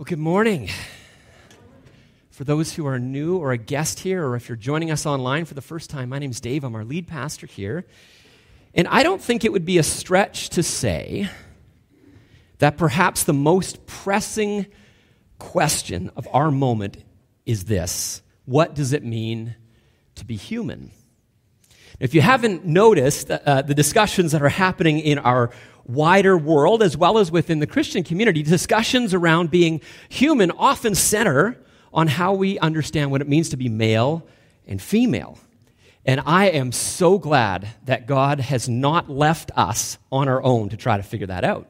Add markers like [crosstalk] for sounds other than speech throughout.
Well, good morning. For those who are new or a guest here, or if you're joining us online for the first time, my name is Dave. I'm our lead pastor here. And I don't think it would be a stretch to say that perhaps the most pressing question of our moment is this What does it mean to be human? If you haven't noticed uh, the discussions that are happening in our wider world, as well as within the Christian community, discussions around being human often center on how we understand what it means to be male and female. And I am so glad that God has not left us on our own to try to figure that out.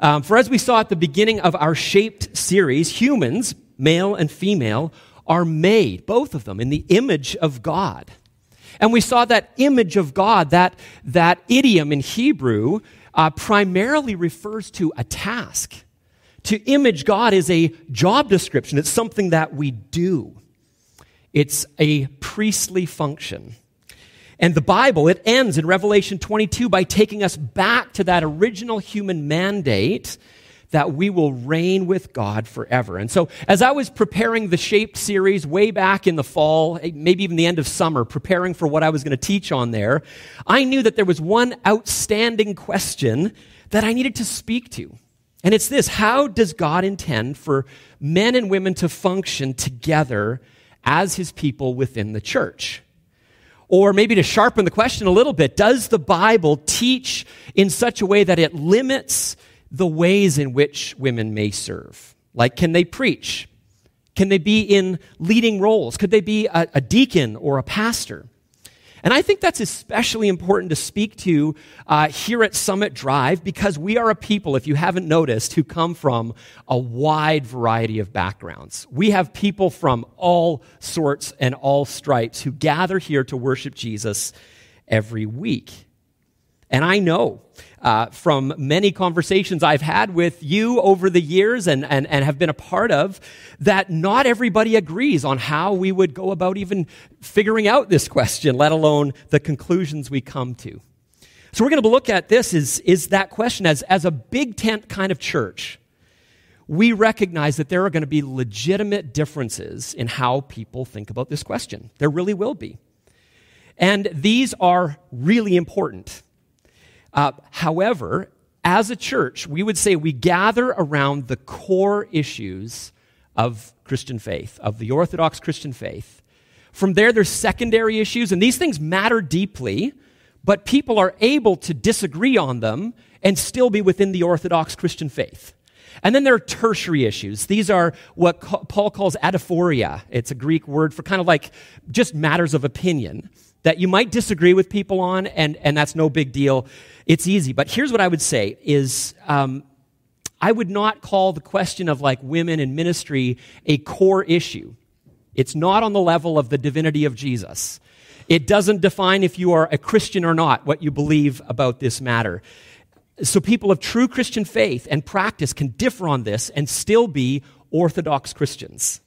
Um, for as we saw at the beginning of our Shaped series, humans, male and female, are made, both of them, in the image of God. And we saw that image of God, that, that idiom in Hebrew, uh, primarily refers to a task. To image God is a job description, it's something that we do, it's a priestly function. And the Bible, it ends in Revelation 22 by taking us back to that original human mandate that we will reign with God forever. And so, as I was preparing the Shaped series way back in the fall, maybe even the end of summer, preparing for what I was going to teach on there, I knew that there was one outstanding question that I needed to speak to. And it's this How does God intend for men and women to function together as his people within the church? Or maybe to sharpen the question a little bit, does the Bible teach in such a way that it limits the ways in which women may serve. Like, can they preach? Can they be in leading roles? Could they be a, a deacon or a pastor? And I think that's especially important to speak to uh, here at Summit Drive because we are a people, if you haven't noticed, who come from a wide variety of backgrounds. We have people from all sorts and all stripes who gather here to worship Jesus every week. And I know uh, from many conversations I've had with you over the years and, and, and have been a part of that not everybody agrees on how we would go about even figuring out this question, let alone the conclusions we come to. So we're going to look at this is, is that question as, as a big tent kind of church. We recognize that there are going to be legitimate differences in how people think about this question. There really will be. And these are really important. Uh, however, as a church, we would say we gather around the core issues of Christian faith, of the Orthodox Christian faith. From there, there's secondary issues, and these things matter deeply, but people are able to disagree on them and still be within the Orthodox Christian faith. And then there are tertiary issues. These are what Paul calls adiaphora. It's a Greek word for kind of like just matters of opinion that you might disagree with people on, and, and that's no big deal. It's easy. But here's what I would say is um, I would not call the question of like women in ministry a core issue. It's not on the level of the divinity of Jesus. It doesn't define if you are a Christian or not, what you believe about this matter. So people of true Christian faith and practice can differ on this and still be Orthodox Christians.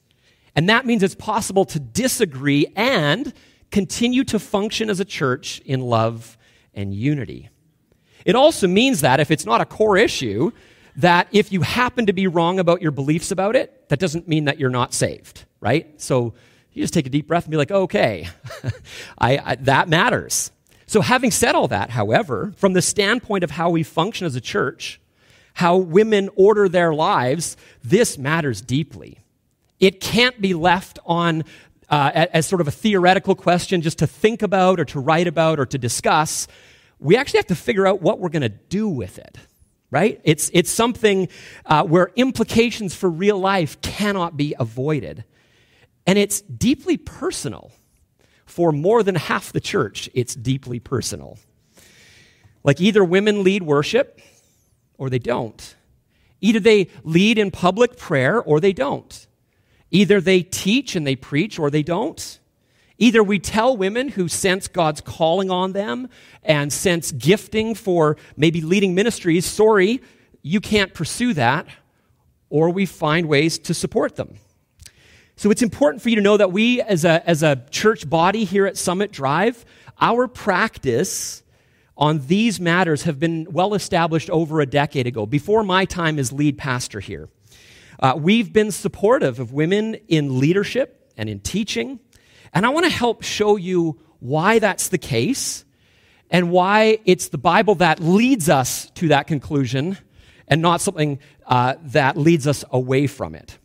And that means it's possible to disagree and continue to function as a church in love and unity. It also means that if it's not a core issue, that if you happen to be wrong about your beliefs about it, that doesn't mean that you're not saved, right? So you just take a deep breath and be like, okay, [laughs] I, I, that matters. So, having said all that, however, from the standpoint of how we function as a church, how women order their lives, this matters deeply. It can't be left on uh, as sort of a theoretical question just to think about or to write about or to discuss. We actually have to figure out what we're going to do with it, right? It's, it's something uh, where implications for real life cannot be avoided. And it's deeply personal. For more than half the church, it's deeply personal. Like either women lead worship or they don't. Either they lead in public prayer or they don't. Either they teach and they preach or they don't. Either we tell women who sense God's calling on them and sense gifting for maybe leading ministries, sorry, you can't pursue that, or we find ways to support them. So it's important for you to know that we, as a, as a church body here at Summit Drive, our practice on these matters have been well established over a decade ago, before my time as lead pastor here. Uh, we've been supportive of women in leadership and in teaching. And I want to help show you why that's the case and why it's the Bible that leads us to that conclusion and not something uh, that leads us away from it.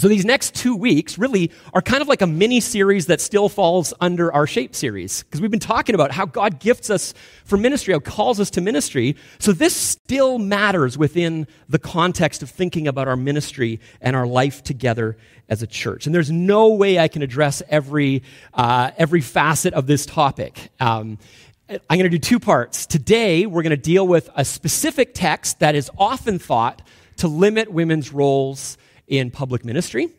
So these next two weeks really are kind of like a mini series that still falls under our shape series because we've been talking about how God gifts us for ministry, how calls us to ministry. So this still matters within the context of thinking about our ministry and our life together as a church. And there's no way I can address every uh, every facet of this topic. Um, I'm going to do two parts. Today we're going to deal with a specific text that is often thought to limit women's roles in public ministry. And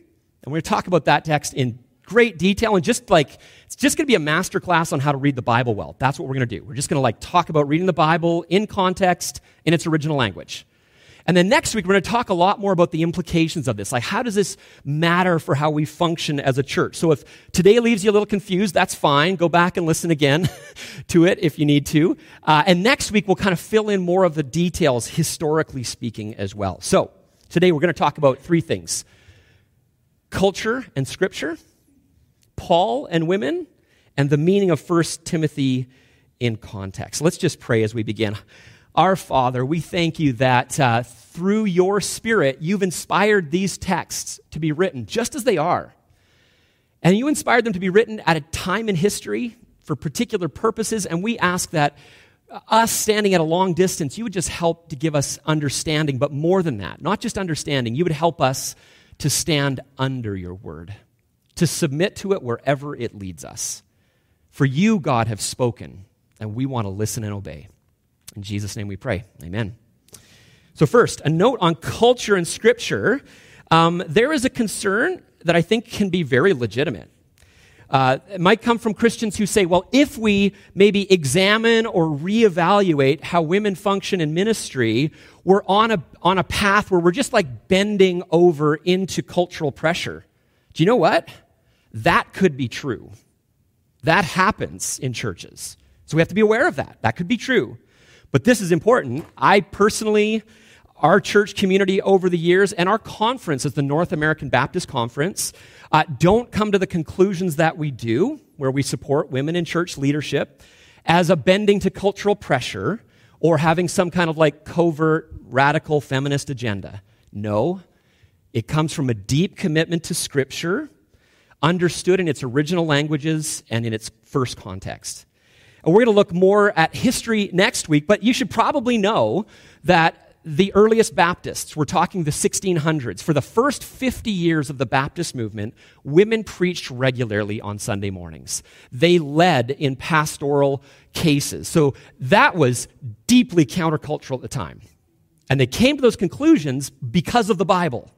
we're going to talk about that text in great detail and just like it's just going to be a master class on how to read the bible well. That's what we're going to do. We're just going to like talk about reading the bible in context in its original language. And then next week we're going to talk a lot more about the implications of this. Like how does this matter for how we function as a church? So if today leaves you a little confused that's fine. Go back and listen again [laughs] to it if you need to. Uh, and next week we'll kind of fill in more of the details historically speaking as well. So Today we're going to talk about three things culture and scripture, Paul and women, and the meaning of 1 Timothy in context. Let's just pray as we begin. Our Father, we thank you that uh, through your Spirit, you've inspired these texts to be written just as they are. And you inspired them to be written at a time in history for particular purposes, and we ask that us standing at a long distance, you would just help to give us understanding, but more than that, not just understanding, you would help us to stand under your word, to submit to it wherever it leads us. For you, God, have spoken, and we want to listen and obey. In Jesus' name we pray. Amen. So, first, a note on culture and scripture. Um, there is a concern that I think can be very legitimate. Uh, it might come from Christians who say, well, if we maybe examine or reevaluate how women function in ministry, we're on a, on a path where we're just like bending over into cultural pressure. Do you know what? That could be true. That happens in churches. So we have to be aware of that. That could be true. But this is important. I personally our church community over the years and our conference as the North American Baptist Conference uh, don't come to the conclusions that we do, where we support women in church leadership, as a bending to cultural pressure or having some kind of like covert radical feminist agenda. No, it comes from a deep commitment to Scripture, understood in its original languages and in its first context. And we're going to look more at history next week, but you should probably know that the earliest Baptists, we're talking the 1600s, for the first 50 years of the Baptist movement, women preached regularly on Sunday mornings. They led in pastoral cases. So that was deeply countercultural at the time. And they came to those conclusions because of the Bible.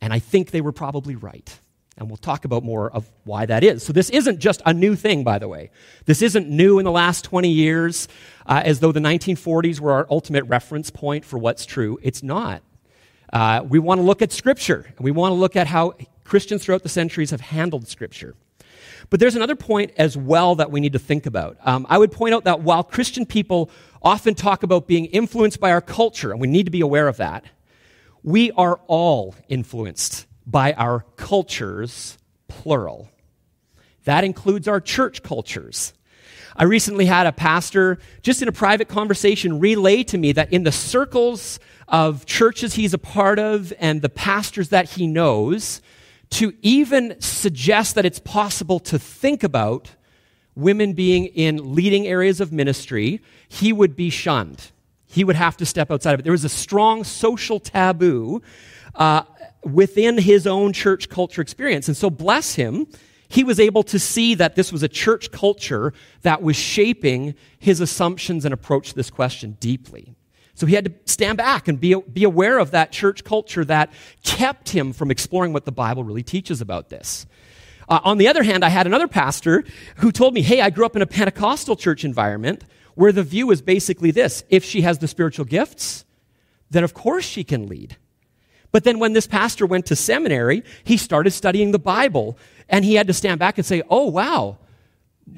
And I think they were probably right. And we'll talk about more of why that is. So, this isn't just a new thing, by the way. This isn't new in the last 20 years, uh, as though the 1940s were our ultimate reference point for what's true. It's not. Uh, we want to look at Scripture, and we want to look at how Christians throughout the centuries have handled Scripture. But there's another point as well that we need to think about. Um, I would point out that while Christian people often talk about being influenced by our culture, and we need to be aware of that, we are all influenced by our cultures, plural. That includes our church cultures. I recently had a pastor, just in a private conversation, relay to me that in the circles of churches he's a part of and the pastors that he knows, to even suggest that it's possible to think about women being in leading areas of ministry, he would be shunned. He would have to step outside of it. There was a strong social taboo uh, within his own church culture experience. And so, bless him, he was able to see that this was a church culture that was shaping his assumptions and approach this question deeply. So he had to stand back and be, be aware of that church culture that kept him from exploring what the Bible really teaches about this. Uh, on the other hand, I had another pastor who told me, hey, I grew up in a Pentecostal church environment where the view is basically this if she has the spiritual gifts, then of course she can lead. But then when this pastor went to seminary, he started studying the Bible and he had to stand back and say, oh, wow,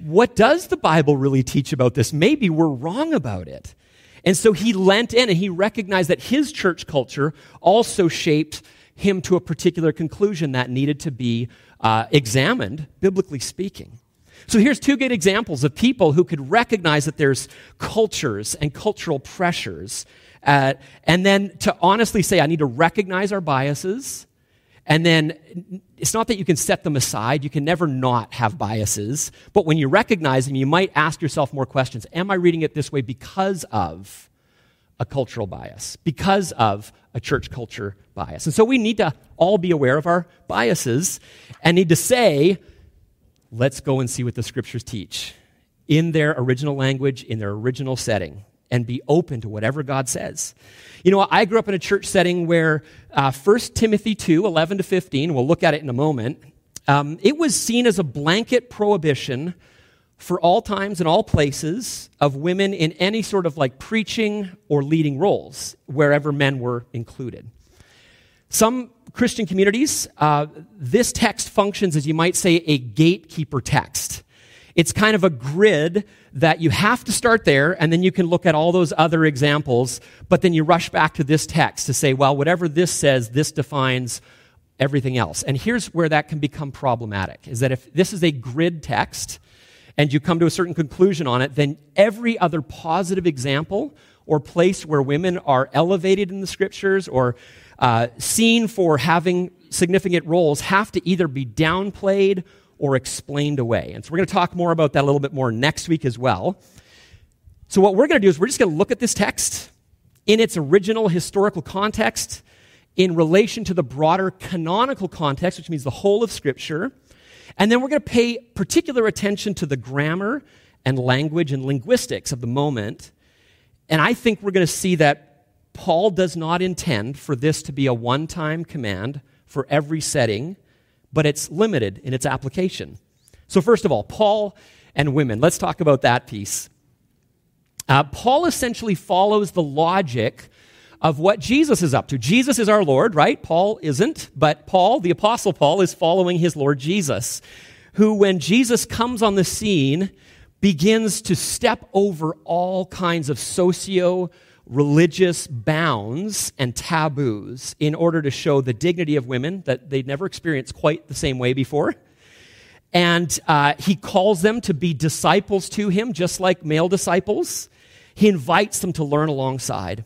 what does the Bible really teach about this? Maybe we're wrong about it. And so he lent in and he recognized that his church culture also shaped him to a particular conclusion that needed to be uh, examined, biblically speaking. So here's two good examples of people who could recognize that there's cultures and cultural pressures. Uh, and then to honestly say, I need to recognize our biases. And then it's not that you can set them aside. You can never not have biases. But when you recognize them, you might ask yourself more questions. Am I reading it this way because of a cultural bias? Because of a church culture bias? And so we need to all be aware of our biases and need to say, let's go and see what the scriptures teach in their original language, in their original setting, and be open to whatever God says. You know, I grew up in a church setting where uh, 1 Timothy 2 11 to 15, we'll look at it in a moment, um, it was seen as a blanket prohibition for all times and all places of women in any sort of like preaching or leading roles, wherever men were included. Some Christian communities, uh, this text functions as you might say a gatekeeper text. It's kind of a grid that you have to start there, and then you can look at all those other examples, but then you rush back to this text to say, well, whatever this says, this defines everything else. And here's where that can become problematic is that if this is a grid text and you come to a certain conclusion on it, then every other positive example or place where women are elevated in the scriptures or uh, seen for having significant roles have to either be downplayed or explained away. And so we're going to talk more about that a little bit more next week as well. So, what we're going to do is we're just going to look at this text in its original historical context, in relation to the broader canonical context, which means the whole of Scripture. And then we're going to pay particular attention to the grammar and language and linguistics of the moment. And I think we're going to see that Paul does not intend for this to be a one time command for every setting but it's limited in its application. So, first of all, Paul and women. Let's talk about that piece. Uh, Paul essentially follows the logic of what Jesus is up to. Jesus is our Lord, right? Paul isn't, but Paul, the Apostle Paul, is following his Lord Jesus, who, when Jesus comes on the scene, begins to step over all kinds of socio religious bounds and taboos in order to show the dignity of women that they'd never experienced quite the same way before. And uh, he calls them to be disciples to him, just like male disciples. He invites them to learn alongside.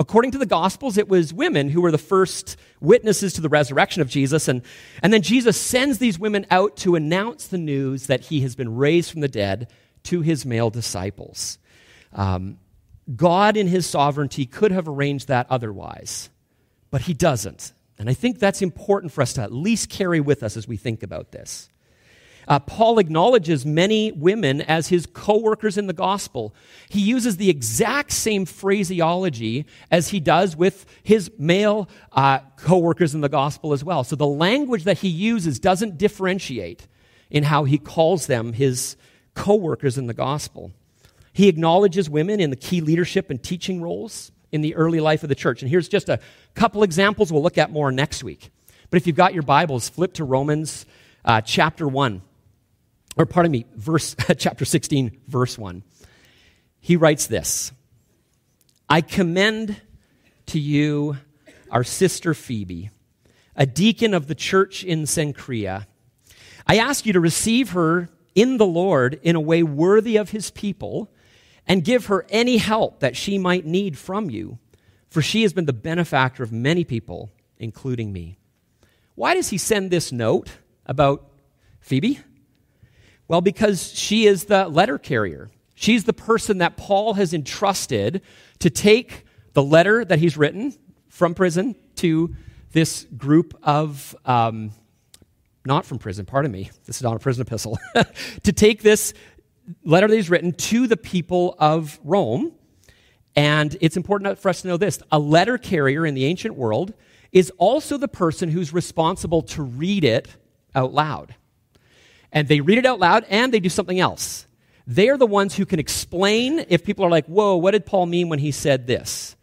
According to the Gospels, it was women who were the first witnesses to the resurrection of Jesus. And, and then Jesus sends these women out to announce the news that he has been raised from the dead to his male disciples. Um, God, in his sovereignty, could have arranged that otherwise, but he doesn't. And I think that's important for us to at least carry with us as we think about this. Uh, Paul acknowledges many women as his co workers in the gospel. He uses the exact same phraseology as he does with his male uh, co workers in the gospel as well. So the language that he uses doesn't differentiate in how he calls them his co workers in the gospel. He acknowledges women in the key leadership and teaching roles in the early life of the church. And here's just a couple examples we'll look at more next week. But if you've got your Bibles, flip to Romans uh, chapter 1, or pardon me, verse, [laughs] chapter 16, verse 1. He writes this I commend to you our sister Phoebe, a deacon of the church in Cenchrea. I ask you to receive her in the Lord in a way worthy of his people and give her any help that she might need from you, for she has been the benefactor of many people, including me. Why does he send this note about Phoebe? Well, because she is the letter carrier. She's the person that Paul has entrusted to take the letter that he's written from prison to this group of, um, not from prison, pardon me, this is not a prison epistle, [laughs] to take this letter that he's written to the people of Rome. And it's important for us to know this a letter carrier in the ancient world is also the person who's responsible to read it out loud. And they read it out loud and they do something else. They are the ones who can explain if people are like, whoa, what did Paul mean when he said this?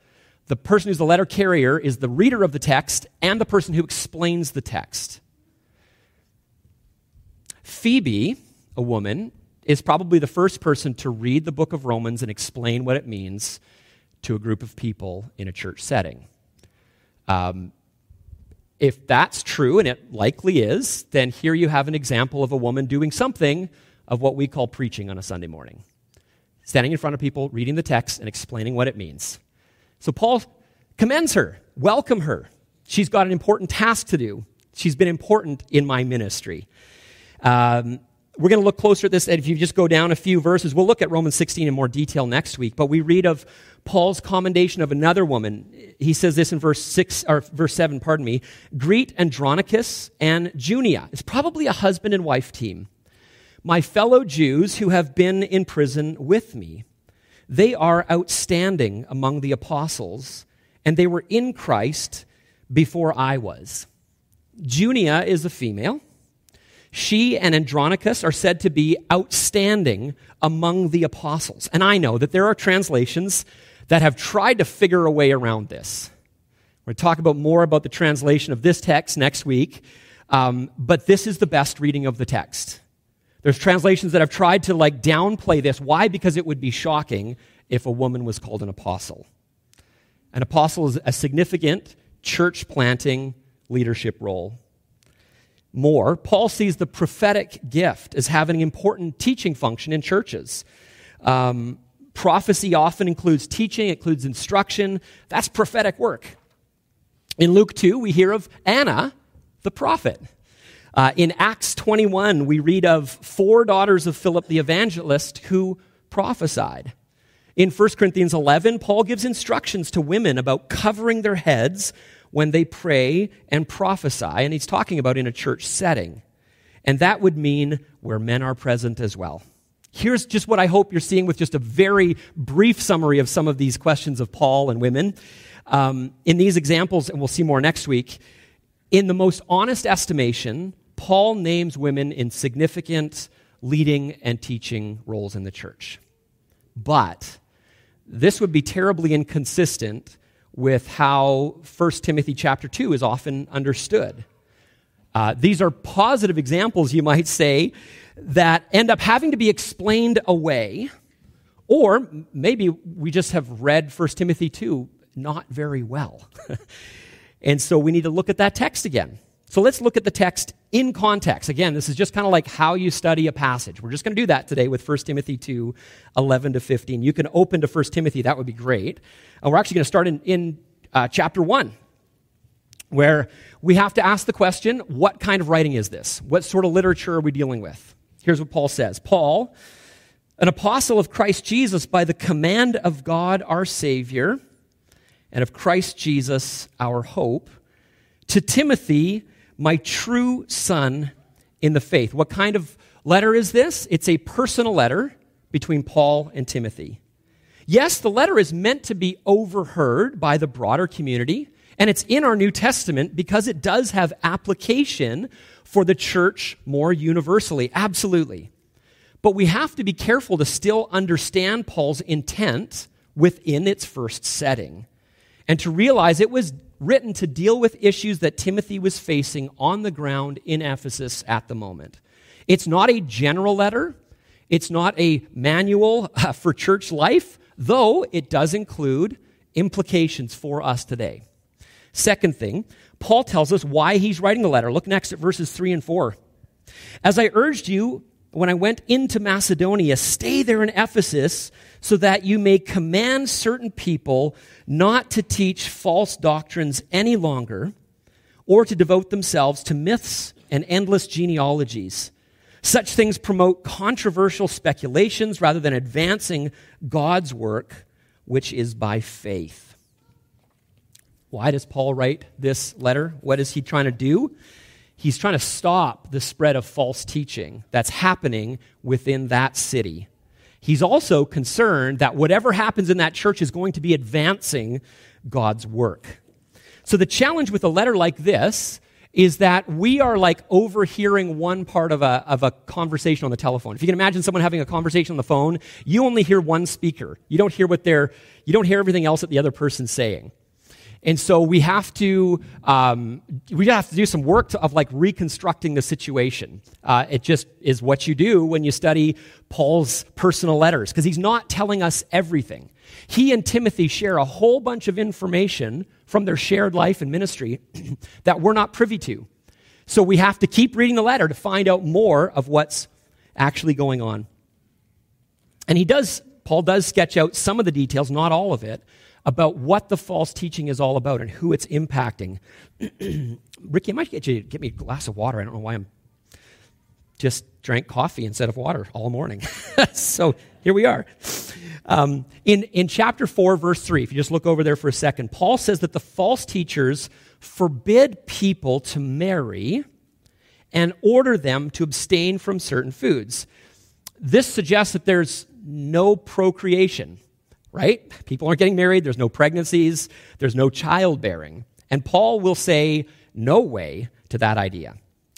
The person who's the letter carrier is the reader of the text and the person who explains the text. Phoebe, a woman, is probably the first person to read the book of Romans and explain what it means to a group of people in a church setting. Um, if that's true, and it likely is, then here you have an example of a woman doing something of what we call preaching on a Sunday morning. Standing in front of people, reading the text, and explaining what it means. So Paul commends her, welcome her. She's got an important task to do. She's been important in my ministry. Um, we're going to look closer at this. If you just go down a few verses, we'll look at Romans 16 in more detail next week. But we read of Paul's commendation of another woman. He says this in verse six or verse seven, pardon me. Greet Andronicus and Junia. It's probably a husband and wife team. My fellow Jews who have been in prison with me. They are outstanding among the apostles, and they were in Christ before I was. Junia is a female. She and Andronicus are said to be outstanding among the apostles. And I know that there are translations that have tried to figure a way around this. We're going to talk about more about the translation of this text next week, um, but this is the best reading of the text. There's translations that have tried to like downplay this. Why? Because it would be shocking if a woman was called an apostle. An apostle is a significant church planting leadership role more, Paul sees the prophetic gift as having an important teaching function in churches. Um, prophecy often includes teaching, includes instruction. That's prophetic work. In Luke 2, we hear of Anna, the prophet. Uh, in Acts 21, we read of four daughters of Philip the evangelist who prophesied. In 1 Corinthians 11, Paul gives instructions to women about covering their heads when they pray and prophesy, and he's talking about in a church setting. And that would mean where men are present as well. Here's just what I hope you're seeing with just a very brief summary of some of these questions of Paul and women. Um, in these examples, and we'll see more next week, in the most honest estimation, Paul names women in significant leading and teaching roles in the church. But this would be terribly inconsistent with how 1 Timothy chapter 2 is often understood. Uh, these are positive examples, you might say, that end up having to be explained away, or maybe we just have read 1 Timothy 2 not very well. [laughs] and so we need to look at that text again. So let's look at the text in context. Again, this is just kind of like how you study a passage. We're just going to do that today with 1 Timothy 2 11 to 15. You can open to 1 Timothy, that would be great. And we're actually going to start in, in uh, chapter 1, where we have to ask the question what kind of writing is this? What sort of literature are we dealing with? Here's what Paul says Paul, an apostle of Christ Jesus by the command of God our Savior, and of Christ Jesus our hope, to Timothy, my true son in the faith. What kind of letter is this? It's a personal letter between Paul and Timothy. Yes, the letter is meant to be overheard by the broader community, and it's in our New Testament because it does have application for the church more universally. Absolutely. But we have to be careful to still understand Paul's intent within its first setting and to realize it was written to deal with issues that Timothy was facing on the ground in Ephesus at the moment. It's not a general letter, it's not a manual [laughs] uh, for church life, though it does include implications for us today. Second thing, Paul tells us why he's writing the letter. Look next at verses 3 and 4. As I urged you when I went into Macedonia, stay there in Ephesus so that you may command certain people not to teach false doctrines any longer or to devote themselves to myths and endless genealogies. Such things promote controversial speculations rather than advancing God's work, which is by faith. Why does Paul write this letter? What is he trying to do? He's trying to stop the spread of false teaching that's happening within that city. He's also concerned that whatever happens in that church is going to be advancing God's work. So the challenge with a letter like this is that we are like overhearing one part of a, of a conversation on the telephone. If you can imagine someone having a conversation on the phone, you only hear one speaker. You don't hear what they're, you don't hear everything else that the other person's saying. And so we have to um, we have to do some work to, of like reconstructing the situation. Uh, it just is what you do when you study Paul's personal letters because he's not telling us everything. He and Timothy share a whole bunch of information from their shared life and ministry [clears throat] that we're not privy to. So we have to keep reading the letter to find out more of what's actually going on. And he does, Paul does sketch out some of the details, not all of it, about what the false teaching is all about and who it's impacting. [clears throat] Ricky, I might get you get me a glass of water. I don't know why I'm just drank coffee instead of water all morning. [laughs] so here we are. Um, in, in chapter 4, verse 3, if you just look over there for a second, Paul says that the false teachers forbid people to marry and order them to abstain from certain foods. This suggests that there's no procreation, right? People aren't getting married, there's no pregnancies, there's no childbearing. And Paul will say no way to that idea.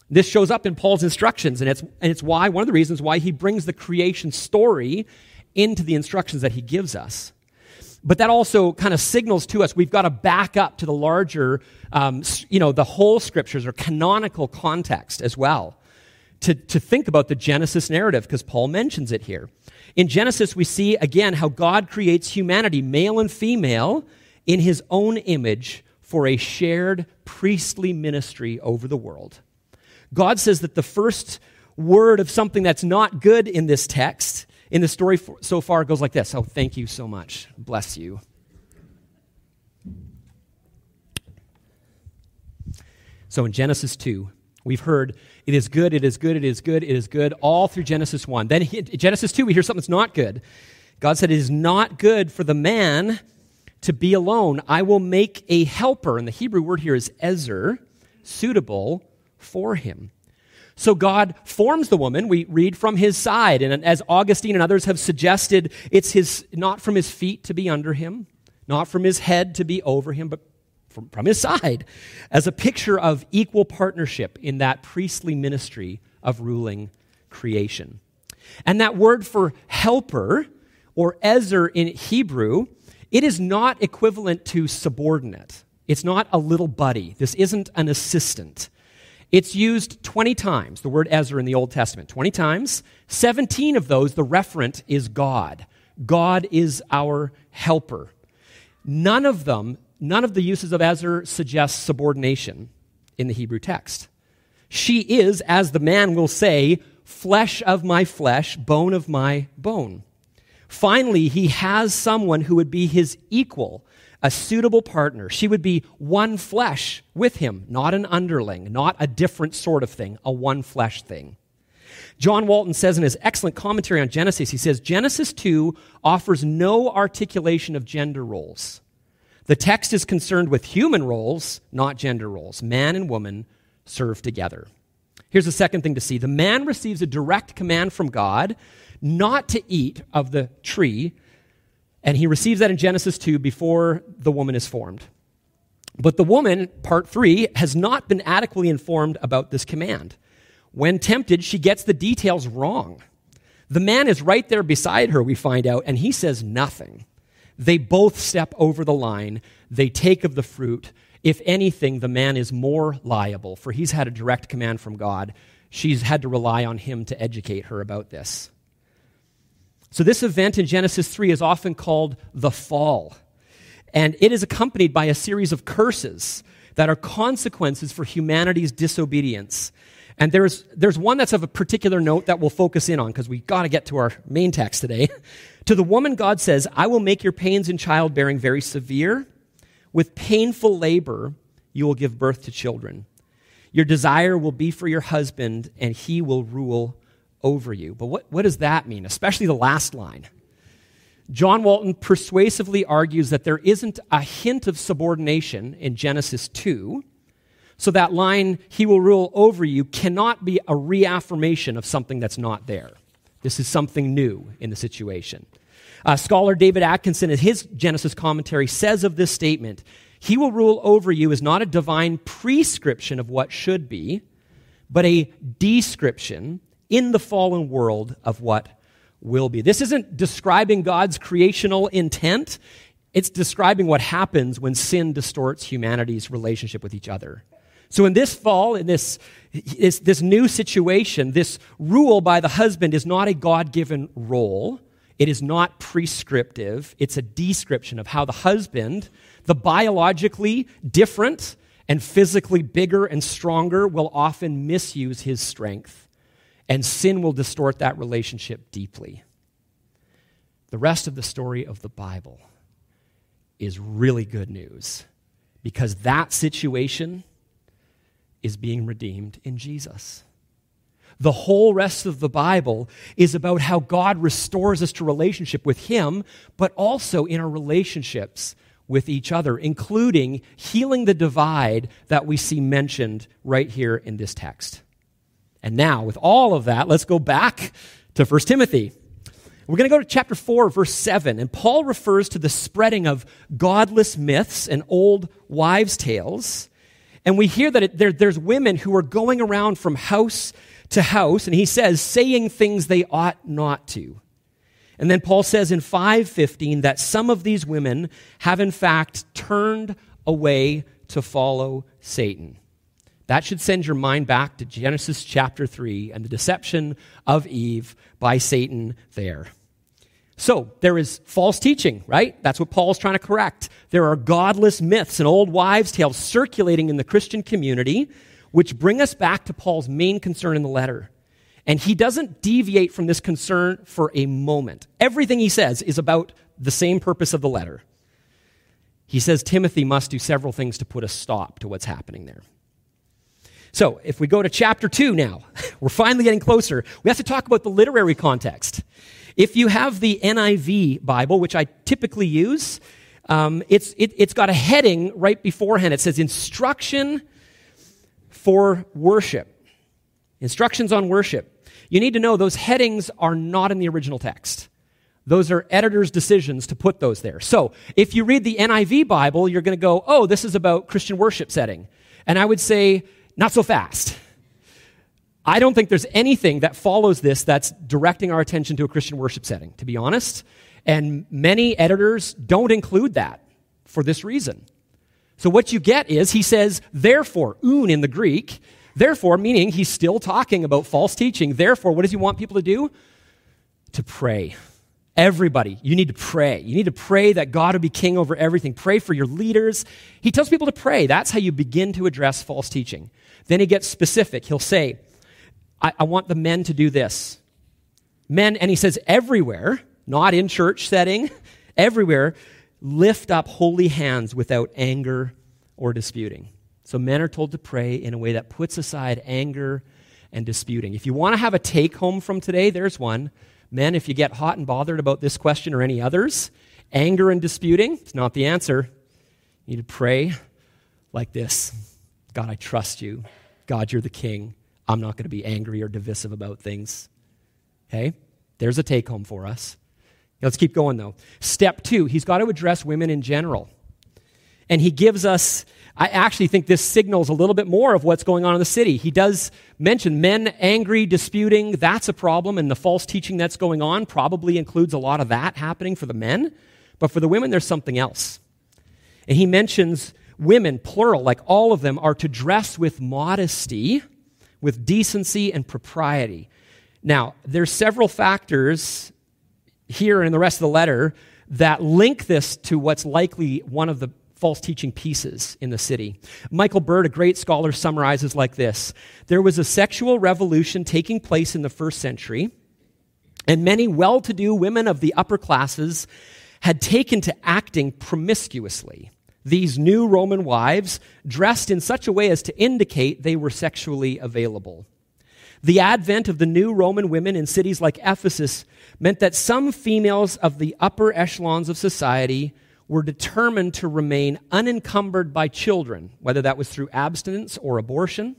This shows up in Paul's instructions, and it's, and it's why, one of the reasons why he brings the creation story into the instructions that he gives us. But that also kind of signals to us we've got to back up to the larger, um, you know, the whole scriptures or canonical context as well to, to think about the Genesis narrative because Paul mentions it here. In Genesis, we see again how God creates humanity, male and female, in his own image for a shared priestly ministry over the world. God says that the first word of something that's not good in this text, in the story so far, goes like this Oh, thank you so much. Bless you. So in Genesis 2, we've heard it is good, it is good, it is good, it is good, all through Genesis 1. Then in Genesis 2, we hear something that's not good. God said, It is not good for the man to be alone. I will make a helper, and the Hebrew word here is ezer, suitable for him. So God forms the woman, we read from his side. And as Augustine and others have suggested, it's his, not from his feet to be under him, not from his head to be over him, but from, from his side, as a picture of equal partnership in that priestly ministry of ruling creation. And that word for helper, or ezer in Hebrew, it is not equivalent to subordinate. It's not a little buddy. This isn't an assistant. It's used 20 times, the word Ezer in the Old Testament, 20 times. 17 of those, the referent is God. God is our helper. None of them, none of the uses of Ezer suggests subordination in the Hebrew text. She is, as the man will say, flesh of my flesh, bone of my bone. Finally, he has someone who would be his equal a suitable partner. She would be one flesh with him, not an underling, not a different sort of thing, a one flesh thing. John Walton says in his excellent commentary on Genesis, he says, Genesis 2 offers no articulation of gender roles. The text is concerned with human roles, not gender roles. Man and woman serve together. Here's the second thing to see the man receives a direct command from God not to eat of the tree and he receives that in Genesis 2 before the woman is formed. But the woman, part 3, has not been adequately informed about this command. When tempted, she gets the details wrong. The man is right there beside her, we find out, and he says nothing. They both step over the line. They take of the fruit. If anything, the man is more liable, for he's had a direct command from God. She's had to rely on him to educate her about this. So, this event in Genesis 3 is often called the fall. And it is accompanied by a series of curses that are consequences for humanity's disobedience. And there's, there's one that's of a particular note that we'll focus in on because we got to get to our main text today. [laughs] to the woman, God says, I will make your pains in childbearing very severe. With painful labor, you will give birth to children. Your desire will be for your husband, and he will rule over you. But what, what does that mean, especially the last line? John Walton persuasively argues that there isn't a hint of subordination in Genesis 2. So that line, he will rule over you, cannot be a reaffirmation of something that's not there. This is something new in the situation. Uh, scholar David Atkinson, in his Genesis commentary, says of this statement, He will rule over you is not a divine prescription of what should be, but a description in the fallen world of what will be. This isn't describing God's creational intent, it's describing what happens when sin distorts humanity's relationship with each other. So, in this fall, in this, this, this new situation, this rule by the husband is not a God given role. It is not prescriptive, it's a description of how the husband, the biologically different and physically bigger and stronger, will often misuse his strength, and sin will distort that relationship deeply. The rest of the story of the Bible is really good news because that situation is being redeemed in Jesus. The whole rest of the Bible is about how God restores us to relationship with Him, but also in our relationships with each other, including healing the divide that we see mentioned right here in this text. And now, with all of that, let's go back to 1 Timothy. We're going to go to chapter 4, verse 7, and Paul refers to the spreading of godless myths and old wives' tales. And we hear that it, there, there's women who are going around from house to house, and he says, saying things they ought not to. And then Paul says in 515 that some of these women have in fact turned away to follow Satan. That should send your mind back to Genesis chapter 3 and the deception of Eve by Satan there. So, there is false teaching, right? That's what Paul's trying to correct. There are godless myths and old wives' tales circulating in the Christian community which bring us back to Paul's main concern in the letter. And he doesn't deviate from this concern for a moment. Everything he says is about the same purpose of the letter. He says Timothy must do several things to put a stop to what's happening there. So, if we go to chapter 2 now, [laughs] we're finally getting closer. We have to talk about the literary context. If you have the NIV Bible, which I typically use, um, it's, it, has got a heading right beforehand. It says Instruction for worship. Instructions on worship. You need to know those headings are not in the original text. Those are editors' decisions to put those there. So, if you read the NIV Bible, you're going to go, oh, this is about Christian worship setting. And I would say, not so fast. I don't think there's anything that follows this that's directing our attention to a Christian worship setting, to be honest. And many editors don't include that for this reason. So what you get is he says, therefore, oun in the Greek, therefore, meaning he's still talking about false teaching. Therefore, what does he want people to do? To pray. Everybody, you need to pray. You need to pray that God will be king over everything. Pray for your leaders. He tells people to pray. That's how you begin to address false teaching. Then he gets specific. He'll say, I, I want the men to do this. Men, and he says everywhere, not in church setting, [laughs] everywhere, lift up holy hands without anger or disputing. So men are told to pray in a way that puts aside anger and disputing. If you want to have a take home from today, there's one. Men, if you get hot and bothered about this question or any others, anger and disputing is not the answer. You need to pray like this God, I trust you. God, you're the king. I'm not going to be angry or divisive about things. Okay? There's a take home for us. Let's keep going though. Step two, he's got to address women in general. And he gives us, I actually think this signals a little bit more of what's going on in the city. He does mention men angry, disputing, that's a problem, and the false teaching that's going on probably includes a lot of that happening for the men. But for the women, there's something else. And he mentions women, plural, like all of them, are to dress with modesty, with decency and propriety. Now, there's several factors here in the rest of the letter that link this to what's likely one of the false teaching pieces in the city. Michael Bird, a great scholar, summarizes like this There was a sexual revolution taking place in the first century, and many well to do women of the upper classes had taken to acting promiscuously. These new Roman wives dressed in such a way as to indicate they were sexually available. The advent of the new Roman women in cities like Ephesus meant that some females of the upper echelons of society were determined to remain unencumbered by children, whether that was through abstinence or abortion.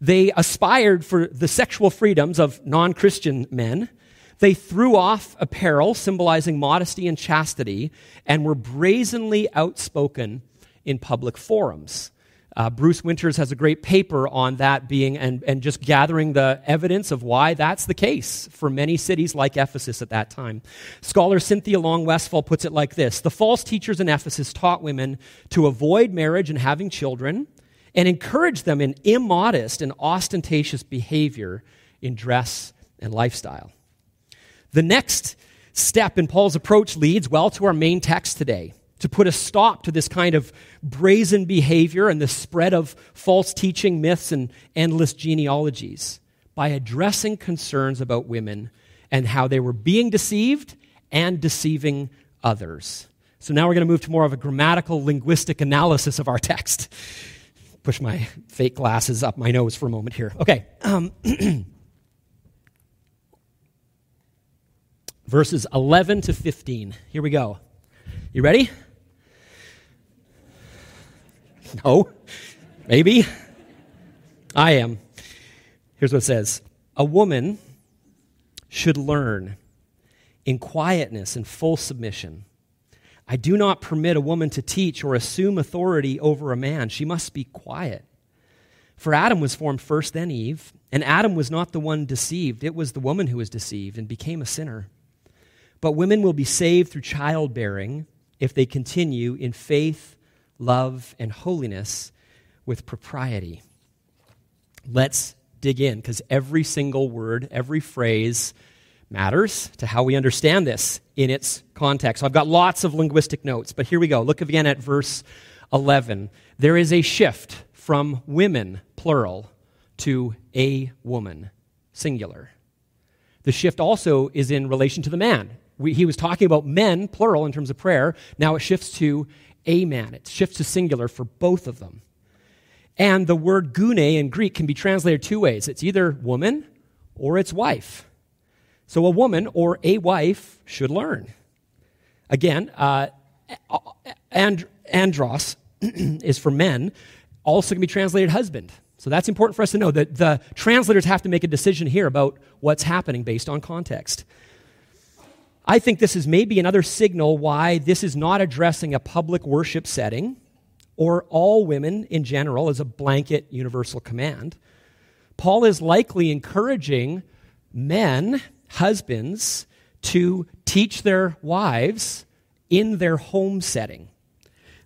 They aspired for the sexual freedoms of non Christian men. They threw off apparel symbolizing modesty and chastity and were brazenly outspoken in public forums. Uh, Bruce Winters has a great paper on that being and, and just gathering the evidence of why that's the case for many cities like Ephesus at that time. Scholar Cynthia Long Westfall puts it like this The false teachers in Ephesus taught women to avoid marriage and having children and encouraged them in immodest and ostentatious behavior in dress and lifestyle. The next step in Paul's approach leads, well, to our main text today to put a stop to this kind of brazen behavior and the spread of false teaching, myths, and endless genealogies by addressing concerns about women and how they were being deceived and deceiving others. So now we're going to move to more of a grammatical linguistic analysis of our text. Push my fake glasses up my nose for a moment here. Okay. Um, [clears throat] verses 11 to 15. Here we go. You ready? No. Maybe. I am. Here's what it says A woman should learn in quietness and full submission. I do not permit a woman to teach or assume authority over a man. She must be quiet. For Adam was formed first, then Eve, and Adam was not the one deceived. It was the woman who was deceived and became a sinner. But women will be saved through childbearing if they continue in faith, love, and holiness with propriety. Let's dig in because every single word, every phrase matters to how we understand this in its context. So I've got lots of linguistic notes, but here we go. Look again at verse 11. There is a shift from women, plural, to a woman, singular. The shift also is in relation to the man. We, he was talking about men, plural, in terms of prayer. Now it shifts to a man. It shifts to singular for both of them. And the word gune in Greek can be translated two ways it's either woman or it's wife. So a woman or a wife should learn. Again, uh, and, andros [clears throat] is for men, also can be translated husband. So that's important for us to know that the translators have to make a decision here about what's happening based on context. I think this is maybe another signal why this is not addressing a public worship setting or all women in general as a blanket universal command. Paul is likely encouraging men, husbands, to teach their wives in their home setting.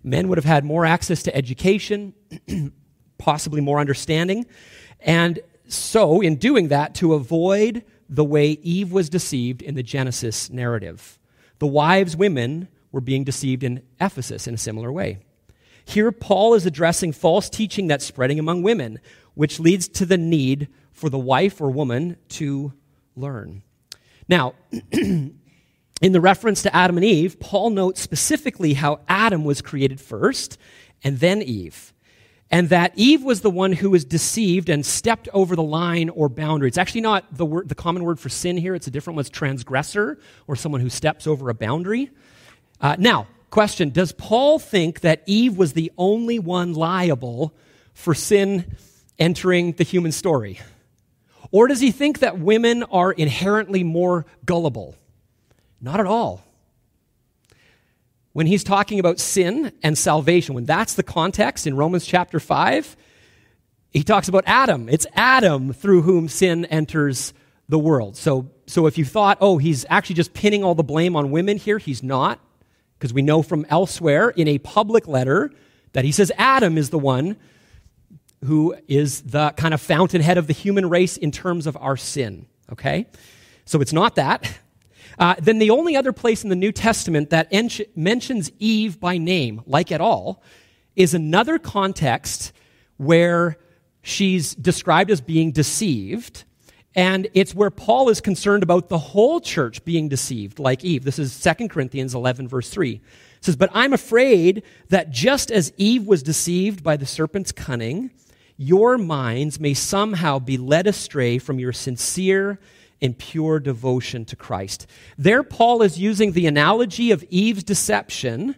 Men would have had more access to education, [clears throat] possibly more understanding, and so in doing that, to avoid the way Eve was deceived in the Genesis narrative. The wives, women, were being deceived in Ephesus in a similar way. Here, Paul is addressing false teaching that's spreading among women, which leads to the need for the wife or woman to learn. Now, [clears throat] in the reference to Adam and Eve, Paul notes specifically how Adam was created first and then Eve. And that Eve was the one who was deceived and stepped over the line or boundary. It's actually not the, word, the common word for sin here, it's a different one. It's transgressor or someone who steps over a boundary. Uh, now, Question Does Paul think that Eve was the only one liable for sin entering the human story? Or does he think that women are inherently more gullible? Not at all. When he's talking about sin and salvation, when that's the context in Romans chapter 5, he talks about Adam. It's Adam through whom sin enters the world. So, so if you thought, oh, he's actually just pinning all the blame on women here, he's not because we know from elsewhere in a public letter that he says Adam is the one who is the kind of fountainhead of the human race in terms of our sin. Okay? So it's not that. Uh, then the only other place in the New Testament that en- mentions Eve by name, like at all, is another context where she's described as being deceived and it's where Paul is concerned about the whole church being deceived, like Eve. This is 2 Corinthians 11, verse 3. It says, But I'm afraid that just as Eve was deceived by the serpent's cunning, your minds may somehow be led astray from your sincere and pure devotion to Christ. There, Paul is using the analogy of Eve's deception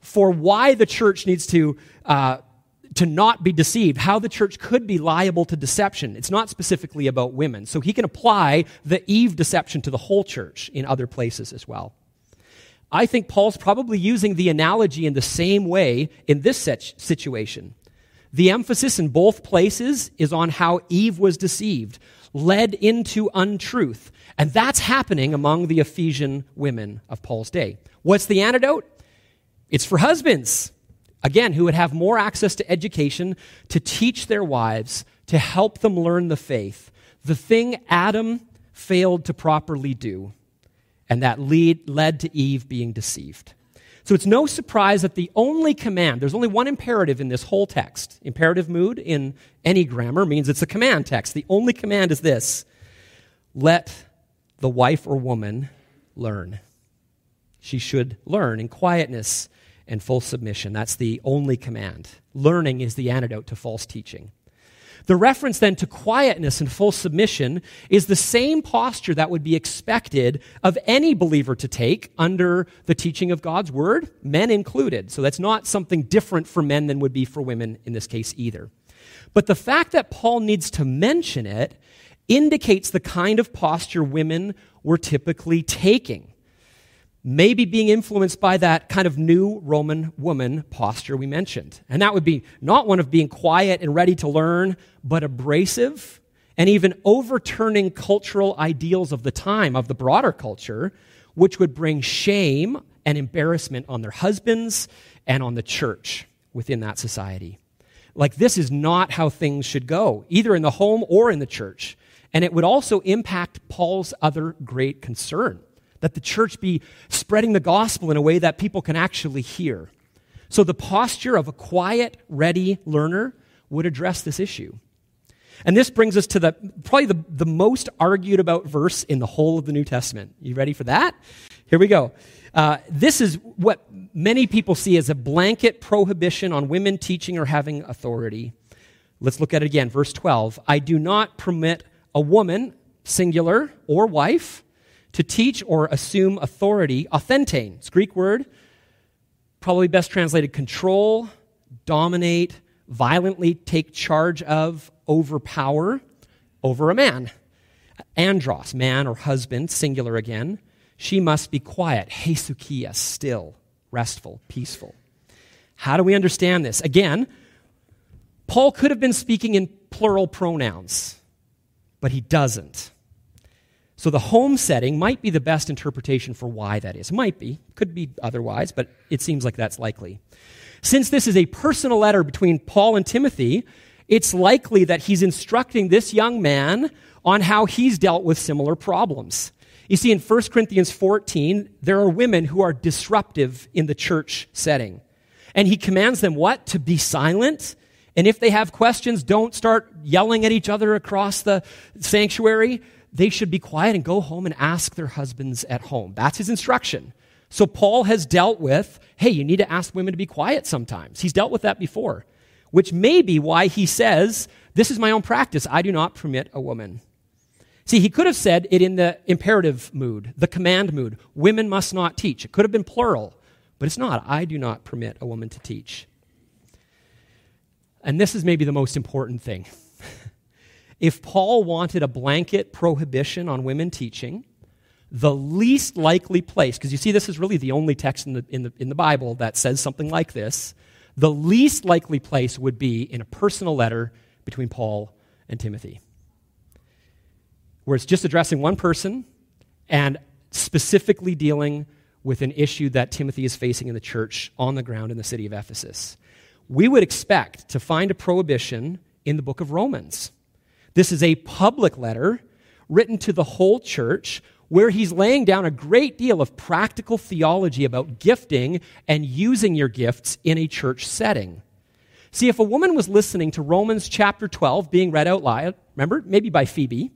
for why the church needs to uh, to not be deceived, how the church could be liable to deception. It's not specifically about women. So he can apply the Eve deception to the whole church in other places as well. I think Paul's probably using the analogy in the same way in this situation. The emphasis in both places is on how Eve was deceived, led into untruth. And that's happening among the Ephesian women of Paul's day. What's the antidote? It's for husbands again, who would have more access to education to teach their wives, to help them learn the faith, the thing Adam failed to properly do. and that lead, led to Eve being deceived. So it's no surprise that the only command, there's only one imperative in this whole text. Imperative mood in any grammar means it's a command text. The only command is this let the wife or woman learn. She should learn in quietness and full submission. That's the only command. Learning is the antidote to false teaching. The reference then to quietness and full submission is the same posture that would be expected of any believer to take under the teaching of God's word, men included. So that's not something different for men than would be for women in this case either. But the fact that Paul needs to mention it indicates the kind of posture women were typically taking maybe being influenced by that kind of new Roman woman posture we mentioned. And that would be not one of being quiet and ready to learn, but abrasive and even overturning cultural ideals of the time, of the broader culture, which would bring shame and embarrassment on their husbands and on the church within that society. Like, this is not how things should go, either in the home or in the church. And it would also impact Paul's other great concern that the church be spreading the gospel in a way that people can actually hear. So the posture of a quiet, ready learner would address this issue. And this brings us to the probably the, the most argued about verse in the whole of the New Testament. You ready for that? Here we go. Uh, this is what many people see as a blanket prohibition on women teaching or having authority. Let's look at it again. Verse 12. I do not permit a woman, singular, or wife, to teach or assume authority, authentein, it's Greek word, probably best translated control, dominate, violently take charge of, overpower over a man. Andros, man or husband, singular again. She must be quiet, hesukia, still, restful, peaceful. How do we understand this? Again, Paul could have been speaking in plural pronouns, but he doesn't. So the home setting might be the best interpretation for why that is. Might be, could be otherwise, but it seems like that's likely. Since this is a personal letter between Paul and Timothy, it's likely that he's instructing this young man on how he's dealt with similar problems. You see, in 1 Corinthians 14, there are women who are disruptive in the church setting. And he commands them what? To be silent. And if they have questions, don't start yelling at each other across the sanctuary they should be quiet and go home and ask their husbands at home. That's his instruction. So Paul has dealt with, hey, you need to ask women to be quiet sometimes. He's dealt with that before, which may be why he says, this is my own practice. I do not permit a woman. See, he could have said it in the imperative mood, the command mood. Women must not teach. It could have been plural, but it's not. I do not permit a woman to teach. And this is maybe the most important thing. If Paul wanted a blanket prohibition on women teaching, the least likely place, because you see, this is really the only text in the, in, the, in the Bible that says something like this, the least likely place would be in a personal letter between Paul and Timothy, where it's just addressing one person and specifically dealing with an issue that Timothy is facing in the church on the ground in the city of Ephesus. We would expect to find a prohibition in the book of Romans. This is a public letter written to the whole church where he's laying down a great deal of practical theology about gifting and using your gifts in a church setting. See, if a woman was listening to Romans chapter 12 being read out loud, remember, maybe by Phoebe,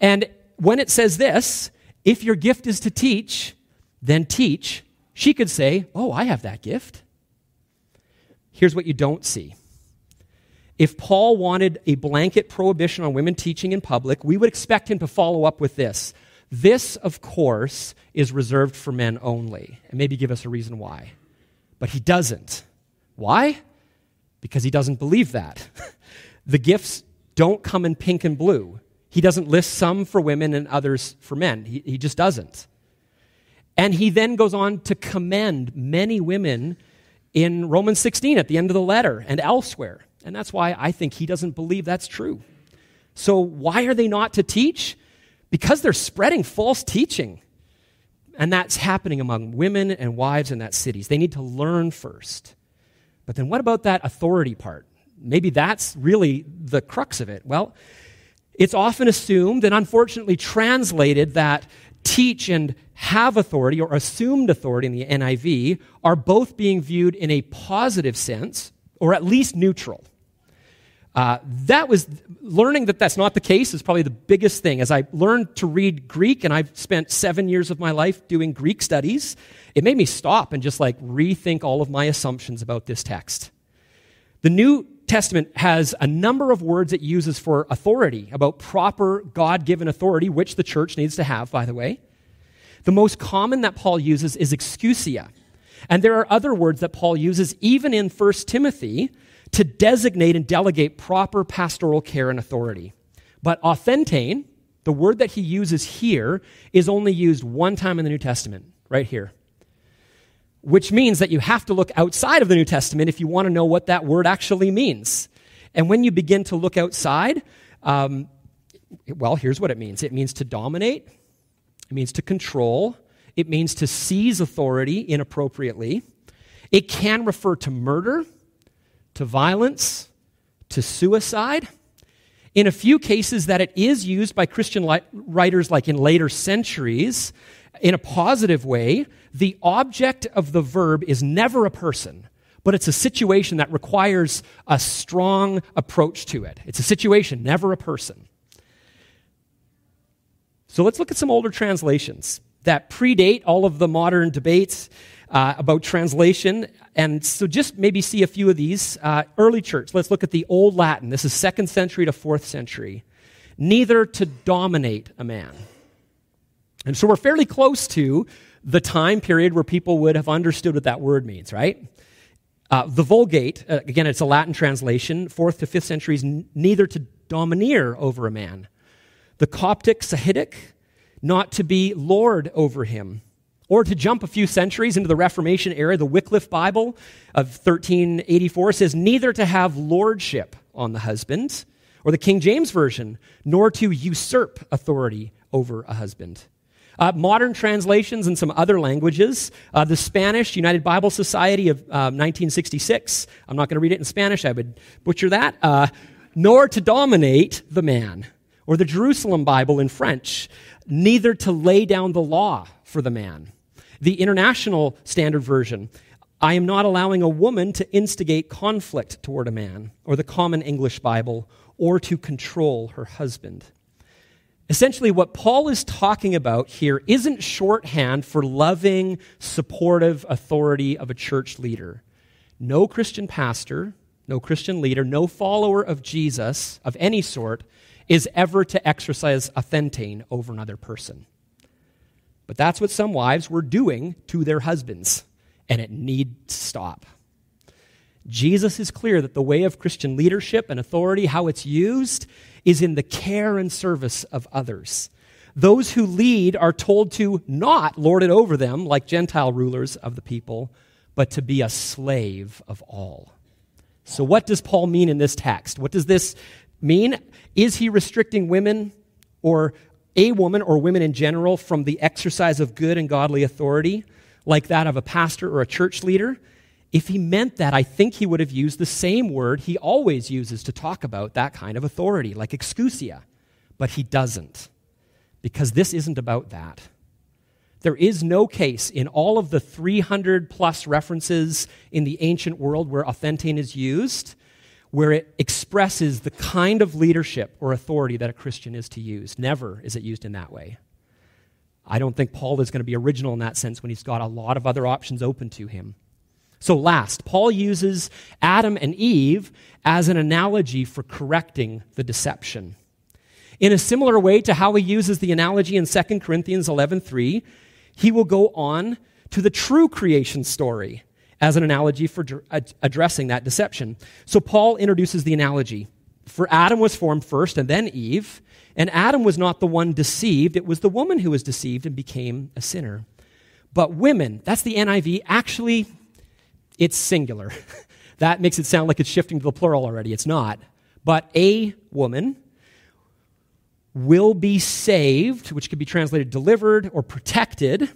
and when it says this, if your gift is to teach, then teach, she could say, Oh, I have that gift. Here's what you don't see if Paul wanted a blanket prohibition on women teaching in public, we would expect him to follow up with this. This, of course, is reserved for men only, and maybe give us a reason why. But he doesn't. Why? Because he doesn't believe that. [laughs] the gifts don't come in pink and blue. He doesn't list some for women and others for men. He, he just doesn't. And he then goes on to commend many women in Romans 16 at the end of the letter and elsewhere. And that's why I think he doesn't believe that's true. So, why are they not to teach? Because they're spreading false teaching. And that's happening among women and wives in that cities. They need to learn first. But then, what about that authority part? Maybe that's really the crux of it. Well, it's often assumed and unfortunately translated that teach and have authority or assumed authority in the NIV are both being viewed in a positive sense or at least neutral. Uh, that was learning that that's not the case is probably the biggest thing. As I learned to read Greek, and I've spent seven years of my life doing Greek studies, it made me stop and just like rethink all of my assumptions about this text. The New Testament has a number of words it uses for authority, about proper God given authority, which the church needs to have, by the way. The most common that Paul uses is exousia. And there are other words that Paul uses, even in 1 Timothy, to designate and delegate proper pastoral care and authority. But authentein, the word that he uses here, is only used one time in the New Testament, right here. Which means that you have to look outside of the New Testament if you want to know what that word actually means. And when you begin to look outside, um, well, here's what it means it means to dominate, it means to control, it means to seize authority inappropriately. It can refer to murder, to violence, to suicide. In a few cases, that it is used by Christian writers, like in later centuries, in a positive way, the object of the verb is never a person, but it's a situation that requires a strong approach to it. It's a situation, never a person. So let's look at some older translations that predate all of the modern debates uh, about translation. And so just maybe see a few of these. Uh, early church, let's look at the Old Latin. This is second century to fourth century. Neither to dominate a man. And so we're fairly close to the time period where people would have understood what that word means, right? Uh, the Vulgate, uh, again, it's a Latin translation, fourth to fifth centuries, n- neither to domineer over a man. The Coptic Sahidic, not to be lord over him. Or to jump a few centuries into the Reformation era, the Wycliffe Bible of 1384 says, neither to have lordship on the husband, or the King James Version, nor to usurp authority over a husband. Uh, modern translations in some other languages, uh, the Spanish United Bible Society of uh, 1966, I'm not going to read it in Spanish, I would butcher that, uh, nor to dominate the man. Or the Jerusalem Bible in French, neither to lay down the law for the man. The International Standard Version, I am not allowing a woman to instigate conflict toward a man, or the Common English Bible, or to control her husband. Essentially, what Paul is talking about here isn't shorthand for loving, supportive authority of a church leader. No Christian pastor, no Christian leader, no follower of Jesus of any sort is ever to exercise authentein over another person. But that's what some wives were doing to their husbands, and it needs to stop. Jesus is clear that the way of Christian leadership and authority, how it's used, is in the care and service of others. Those who lead are told to not lord it over them like Gentile rulers of the people, but to be a slave of all. So, what does Paul mean in this text? What does this mean? Is he restricting women or a woman or women in general from the exercise of good and godly authority, like that of a pastor or a church leader? If he meant that, I think he would have used the same word he always uses to talk about that kind of authority, like exousia. But he doesn't, because this isn't about that. There is no case in all of the 300 plus references in the ancient world where authentein is used where it expresses the kind of leadership or authority that a Christian is to use. Never is it used in that way. I don't think Paul is going to be original in that sense when he's got a lot of other options open to him. So, last, Paul uses Adam and Eve as an analogy for correcting the deception. In a similar way to how he uses the analogy in 2 Corinthians 11:3, he will go on to the true creation story as an analogy for addressing that deception. So Paul introduces the analogy. For Adam was formed first and then Eve, and Adam was not the one deceived, it was the woman who was deceived and became a sinner. But women, that's the NIV, actually, it's singular. [laughs] that makes it sound like it's shifting to the plural already. It's not. But a woman will be saved, which could be translated delivered or protected,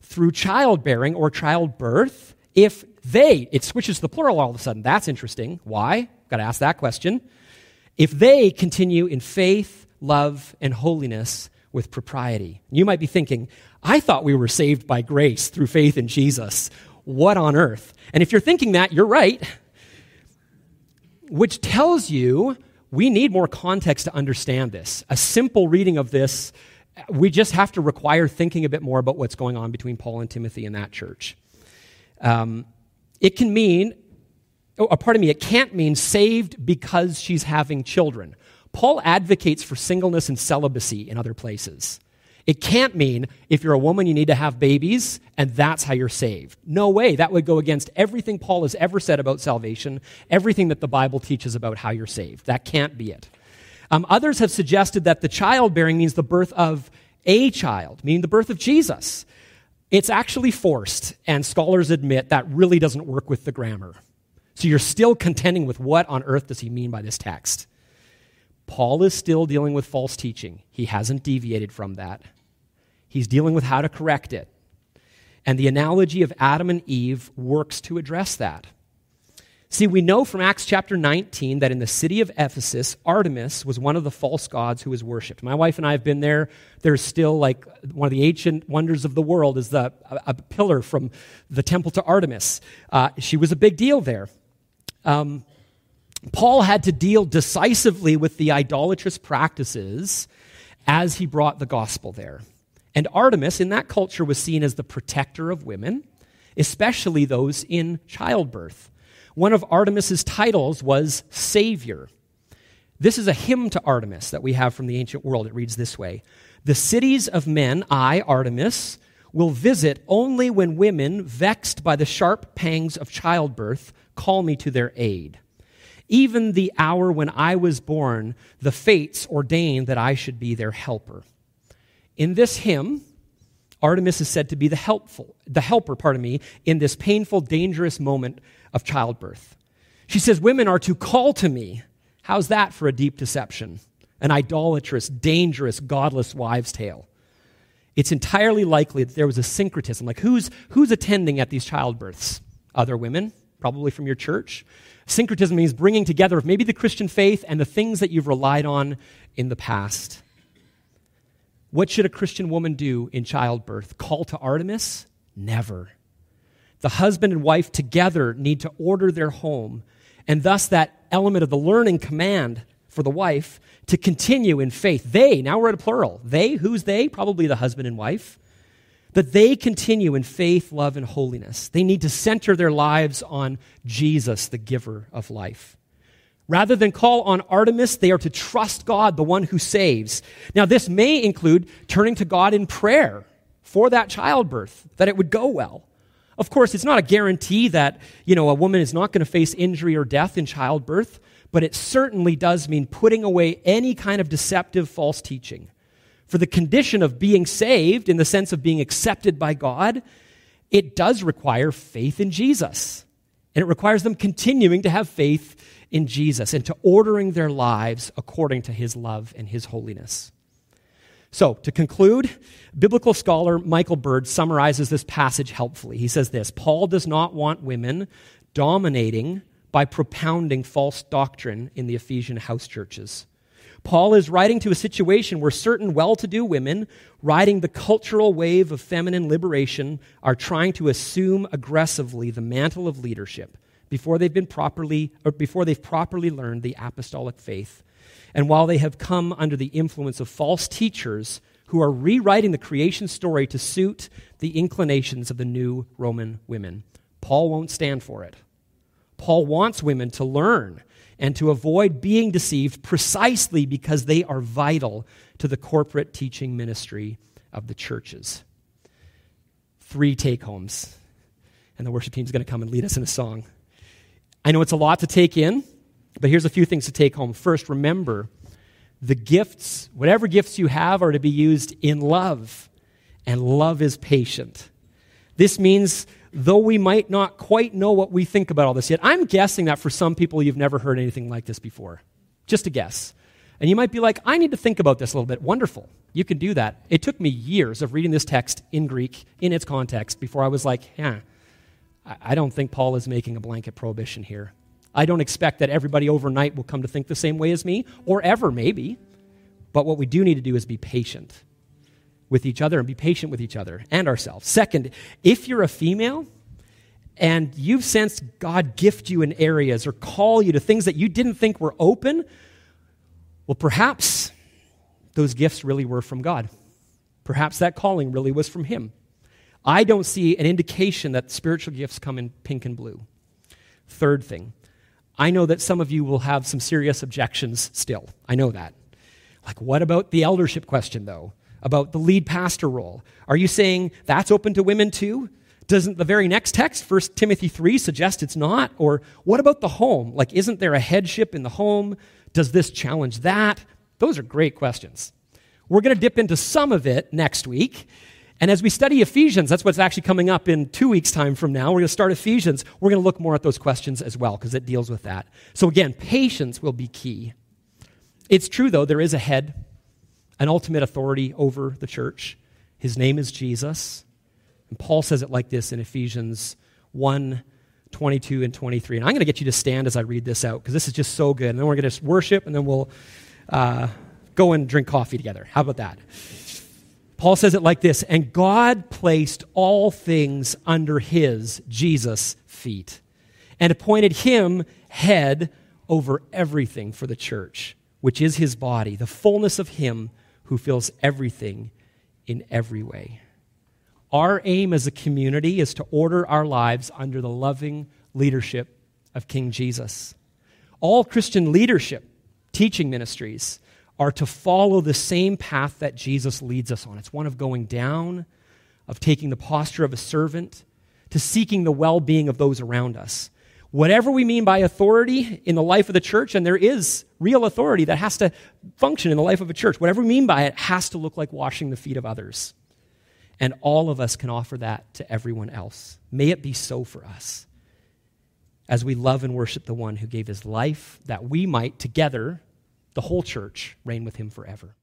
through childbearing or childbirth if they, it switches to the plural all of a sudden. That's interesting. Why? Got to ask that question. If they continue in faith, love, and holiness with propriety. You might be thinking, I thought we were saved by grace through faith in Jesus. What on earth? And if you're thinking that, you're right. Which tells you we need more context to understand this. A simple reading of this, we just have to require thinking a bit more about what's going on between Paul and Timothy in that church. Um, it can mean, oh, uh, pardon me, it can't mean saved because she's having children. Paul advocates for singleness and celibacy in other places. It can't mean if you're a woman, you need to have babies, and that's how you're saved. No way. That would go against everything Paul has ever said about salvation, everything that the Bible teaches about how you're saved. That can't be it. Um, others have suggested that the childbearing means the birth of a child, meaning the birth of Jesus. It's actually forced, and scholars admit that really doesn't work with the grammar. So you're still contending with what on earth does he mean by this text? Paul is still dealing with false teaching. He hasn't deviated from that. He's dealing with how to correct it. And the analogy of Adam and Eve works to address that. See, we know from Acts chapter 19 that in the city of Ephesus, Artemis was one of the false gods who was worshipped. My wife and I have been there. There's still like one of the ancient wonders of the world is the, a, a pillar from the temple to Artemis. Uh, she was a big deal there. Um, Paul had to deal decisively with the idolatrous practices as he brought the gospel there. And Artemis, in that culture, was seen as the protector of women, especially those in childbirth. One of Artemis's titles was Savior. This is a hymn to Artemis that we have from the ancient world. It reads this way The cities of men, I, Artemis, will visit only when women, vexed by the sharp pangs of childbirth, call me to their aid. Even the hour when I was born, the fates ordained that I should be their helper. In this hymn, Artemis is said to be the helpful, the helper, pardon me, in this painful, dangerous moment of childbirth. She says, Women are to call to me. How's that for a deep deception? An idolatrous, dangerous, godless wives' tale. It's entirely likely that there was a syncretism. Like, who's, who's attending at these childbirths? Other women, probably from your church. Syncretism means bringing together of maybe the Christian faith and the things that you've relied on in the past. What should a Christian woman do in childbirth? Call to Artemis? Never. The husband and wife together need to order their home, and thus that element of the learning command for the wife to continue in faith. They, now we're at a plural. They, who's they? Probably the husband and wife. That they continue in faith, love, and holiness. They need to center their lives on Jesus, the giver of life. Rather than call on Artemis, they are to trust God, the one who saves. Now, this may include turning to God in prayer for that childbirth, that it would go well. Of course, it's not a guarantee that, you know, a woman is not going to face injury or death in childbirth, but it certainly does mean putting away any kind of deceptive false teaching. For the condition of being saved, in the sense of being accepted by God, it does require faith in Jesus. And it requires them continuing to have faith in Jesus and to ordering their lives according to his love and his holiness. So, to conclude, biblical scholar Michael Bird summarizes this passage helpfully. He says this Paul does not want women dominating by propounding false doctrine in the Ephesian house churches. Paul is writing to a situation where certain well to do women, riding the cultural wave of feminine liberation, are trying to assume aggressively the mantle of leadership before they've been properly or before they've properly learned the apostolic faith and while they have come under the influence of false teachers who are rewriting the creation story to suit the inclinations of the new Roman women. Paul won't stand for it. Paul wants women to learn and to avoid being deceived precisely because they are vital to the corporate teaching ministry of the churches. Three take homes. And the worship team is going to come and lead us in a song. I know it's a lot to take in, but here's a few things to take home. First, remember the gifts, whatever gifts you have, are to be used in love, and love is patient. This means, though we might not quite know what we think about all this yet, I'm guessing that for some people you've never heard anything like this before. Just a guess. And you might be like, I need to think about this a little bit. Wonderful. You can do that. It took me years of reading this text in Greek, in its context, before I was like, yeah, I don't think Paul is making a blanket prohibition here. I don't expect that everybody overnight will come to think the same way as me, or ever, maybe. But what we do need to do is be patient. with each other and be patient with each other and ourselves. Second, if you're a female and you've sensed God gift you in areas or call you to things that you didn't think were open, well, perhaps those gifts really were from God. Perhaps that calling really was from Him. I don't see an indication that spiritual gifts come in pink and blue. Third thing, I know that some of you will have some serious objections still. I know that. Like, what about the eldership question, though? About the lead pastor role? Are you saying that's open to women too? Doesn't the very next text, 1 Timothy 3, suggest it's not? Or what about the home? Like, isn't there a headship in the home? Does this challenge that? Those are great questions. We're going to dip into some of it next week. And as we study Ephesians, that's what's actually coming up in two weeks' time from now. We're going to start Ephesians. We're going to look more at those questions as well because it deals with that. So, again, patience will be key. It's true, though, there is a head, an ultimate authority over the church. His name is Jesus. And Paul says it like this in Ephesians 1 22 and 23. And I'm going to get you to stand as I read this out because this is just so good. And then we're going to worship and then we'll uh, go and drink coffee together. How about that? Paul says it like this And God placed all things under his, Jesus' feet, and appointed him head over everything for the church, which is his body, the fullness of him who fills everything in every way. Our aim as a community is to order our lives under the loving leadership of King Jesus. All Christian leadership, teaching ministries, are to follow the same path that Jesus leads us on. It's one of going down, of taking the posture of a servant, to seeking the well being of those around us. Whatever we mean by authority in the life of the church, and there is real authority that has to function in the life of a church, whatever we mean by it has to look like washing the feet of others. And all of us can offer that to everyone else. May it be so for us as we love and worship the one who gave his life that we might together the whole church reign with him forever.